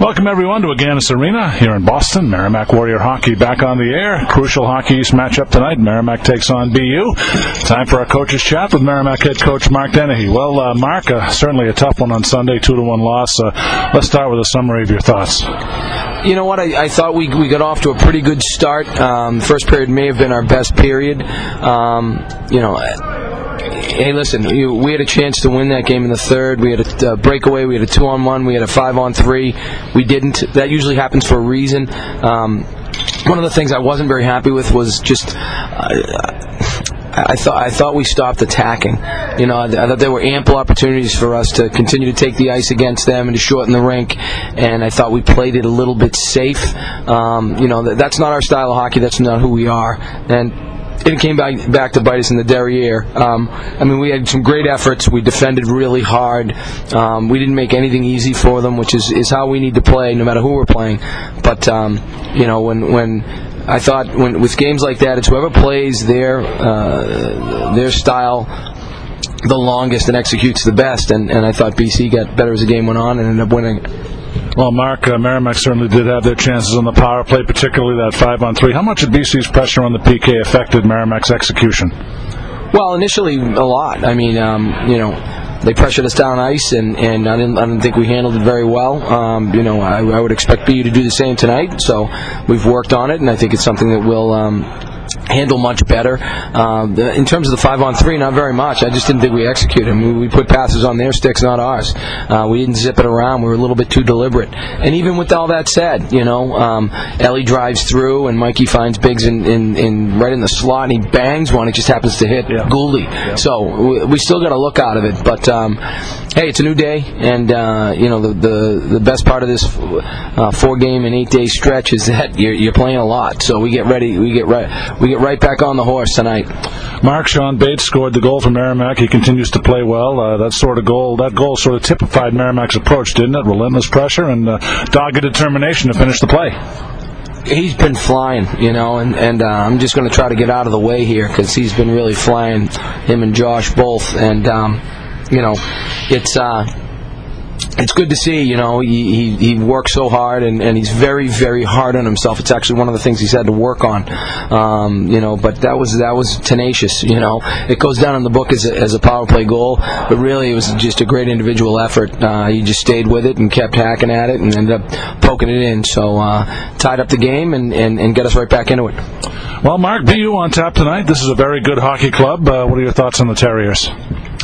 Welcome everyone to Agganis Arena here in Boston. Merrimack Warrior Hockey back on the air. Crucial Hockey East matchup tonight. Merrimack takes on BU. Time for our coaches chat with Merrimack head coach Mark Dennehy. Well, uh, Mark, uh, certainly a tough one on Sunday, two to one loss. Uh, let's start with a summary of your thoughts. You know what? I, I thought we, we got off to a pretty good start. Um, first period may have been our best period. Um, you know hey, listen, we had a chance to win that game in the third. We had a uh, breakaway. We had a two on one. We had a five on three. We didn't. That usually happens for a reason. Um, one of the things I wasn't very happy with was just. Uh, I thought I thought we stopped attacking. You know, I, thought there were ample opportunities for us to continue to take the ice against them and to shorten the rink. And I thought we played it a little bit safe. Um, you know, that's not our style of hockey. That's not who we are. And it came back back to bite us in the derriere. Um, I mean, we had some great efforts. We defended really hard. Um, we didn't make anything easy for them, which is, is how we need to play, no matter who we're playing. But um, you know, when when I thought when with games like that, it's whoever plays their uh, their style the longest and executes the best. And, and I thought BC got better as the game went on and ended up winning. Well, Mark, uh, Merrimack certainly did have their chances on the power play, particularly that five on three. How much of BC's pressure on the PK affected Merrimack's execution? Well, initially a lot. I mean, um, you know, they pressured us down ice, and, and I didn't I didn't think we handled it very well. Um, you know, I, I, would expect BU to do the same tonight. So we've worked on it, and I think it's something that will. Um, handle much better. Um, in terms of the five on three, not very much. I just didn't think we executed. We, we put passes on their sticks, not ours. Uh, we didn't zip it around. We were a little bit too deliberate. And even with all that said, you know, um, Ellie drives through and Mikey finds Biggs in, in, in, right in the slot and he bangs one. It just happens to hit yeah. Gouldy. Yeah. So we, we still got to look out of it. But um, hey, it's a new day, and uh, you know the, the the best part of this uh, four game and eight day stretch is that you're, you're playing a lot. So we get ready. We get right. We get right back on the horse tonight. Mark Sean Bates scored the goal for Merrimack. He continues to play well. Uh, that sort of goal, that goal sort of typified Merrimack's approach, didn't it? Relentless pressure and uh, dogged determination to finish the play he's been flying, you know, and and uh, I'm just going to try to get out of the way here because he's been really flying. Him and Josh both, and um, you know, it's. Uh, it's good to see. You know, he, he, he works so hard and, and he's very very hard on himself. It's actually one of the things he's had to work on. Um, you know, but that was that was tenacious. You know, it goes down in the book as a, as a power play goal, but really it was just a great individual effort. Uh, he just stayed with it and kept hacking at it and ended up poking it in. So uh, tied up the game and, and, and get us right back into it. Well, Mark, BU on tap tonight. This is a very good hockey club. Uh, what are your thoughts on the Terriers?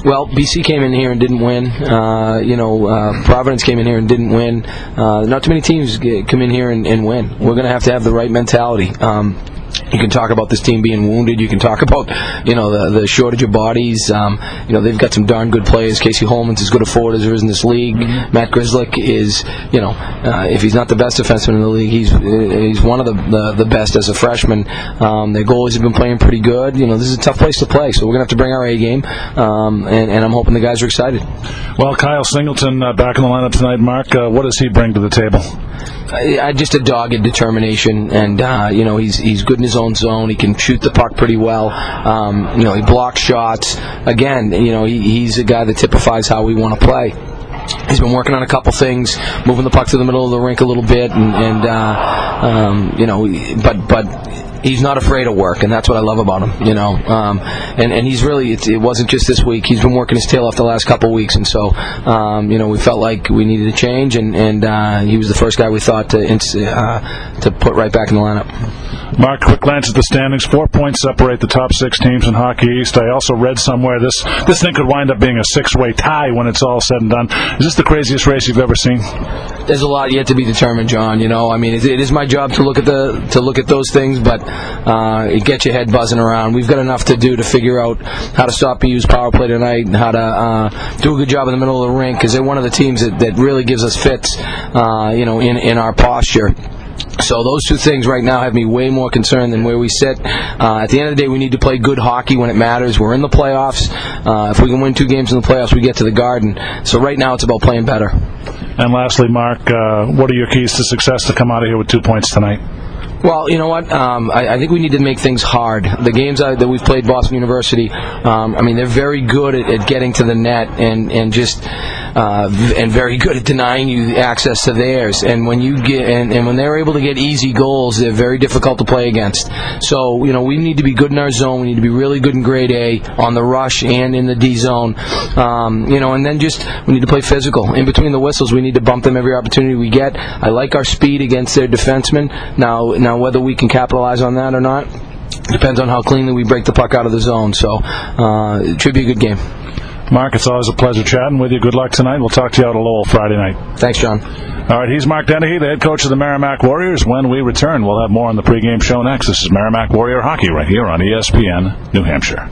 Well, BC came in here and didn't win. Uh, you know, uh, Providence came in here and didn't win. Uh, not too many teams come in here and, and win. We're going to have to have the right mentality. Um, you can talk about this team being wounded. You can talk about you know the, the shortage of bodies. Um, you know they've got some darn good players. Cason Hohmann's as good a forward as there is in this league. Mm-hmm. Matt Grzelcyk is you know uh, if he's not the best defenseman in the league, he's he's one of the the, the best as a freshman. Um, their goalies have been playing pretty good. You know this is a tough place to play, so we're gonna have to bring our A game, um, and, and, I'm hoping the guys are excited. Well, Kyle Singleton uh, back in the lineup tonight. Mark, uh, what does he bring to the table? I, just a dogged determination, and uh, you know he's he's good in his own zone. He can shoot the puck pretty well. Um, you know he blocks shots. Again, you know he, he's a guy that typifies how we want to play. He's been working on a couple things, moving the puck to the middle of the rink a little bit, and, and uh, um, you know, but but he's not afraid of work, and that's what I love about him. You know, um, and and he's really it, wasn't just this week. He's been working his tail off the last couple of weeks, and so um, you know we felt like we needed a change, and and uh, he was the first guy we thought to uh, to put right back in the lineup. Mark, quick glance at the standings. Four points separate the top six teams in Hockey East. I also read somewhere this this thing could wind up being a six-way tie when it's all said and done. Is this the craziest race you've ever seen? There's a lot yet to be determined, John. You know, I mean, it, it is my job to look at the to look at those things, but uh, it gets your head buzzing around. We've got enough to do to figure out how to stop BU's power play tonight and how to uh, do a good job in the middle of the rink because they're one of the teams that, that really gives us fits, uh, you know, in in our posture. So those two things right now have me way more concerned than where we sit. Uh, at the end of the day, we need to play good hockey when it matters. We're in the playoffs. Uh, if we can win two games in the playoffs, we get to the Garden. So right now, it's about playing better. And lastly, Mark, uh, what are your keys to success to come out of here with two points tonight? Well, you know what? Um, I, I, think we need to make things hard. The games that we've played, Boston University, um, I mean, they're very good at, at, getting to the net and, and just uh, and very good at denying you access to theirs. And when you get and, and when they're able to get easy goals, they're very difficult to play against. So you know we need to be good in our zone. We need to be really good in grade A on the rush and in the D zone. Um, you know, and then just we need to play physical. In between the whistles, we need to bump them every opportunity we get. I like our speed against their defensemen. Now, now whether we can capitalize on that or not depends on how cleanly we break the puck out of the zone. So uh, it should be a good game. Mark, it's always a pleasure chatting with you. Good luck tonight. We'll talk to you out at Lowell Friday night. Thanks, John. All right, he's Mark Dennehy, the head coach of the Merrimack Warriors. When we return, we'll have more on the pregame show next. This is Merrimack Warrior Hockey right here on ESPN New Hampshire.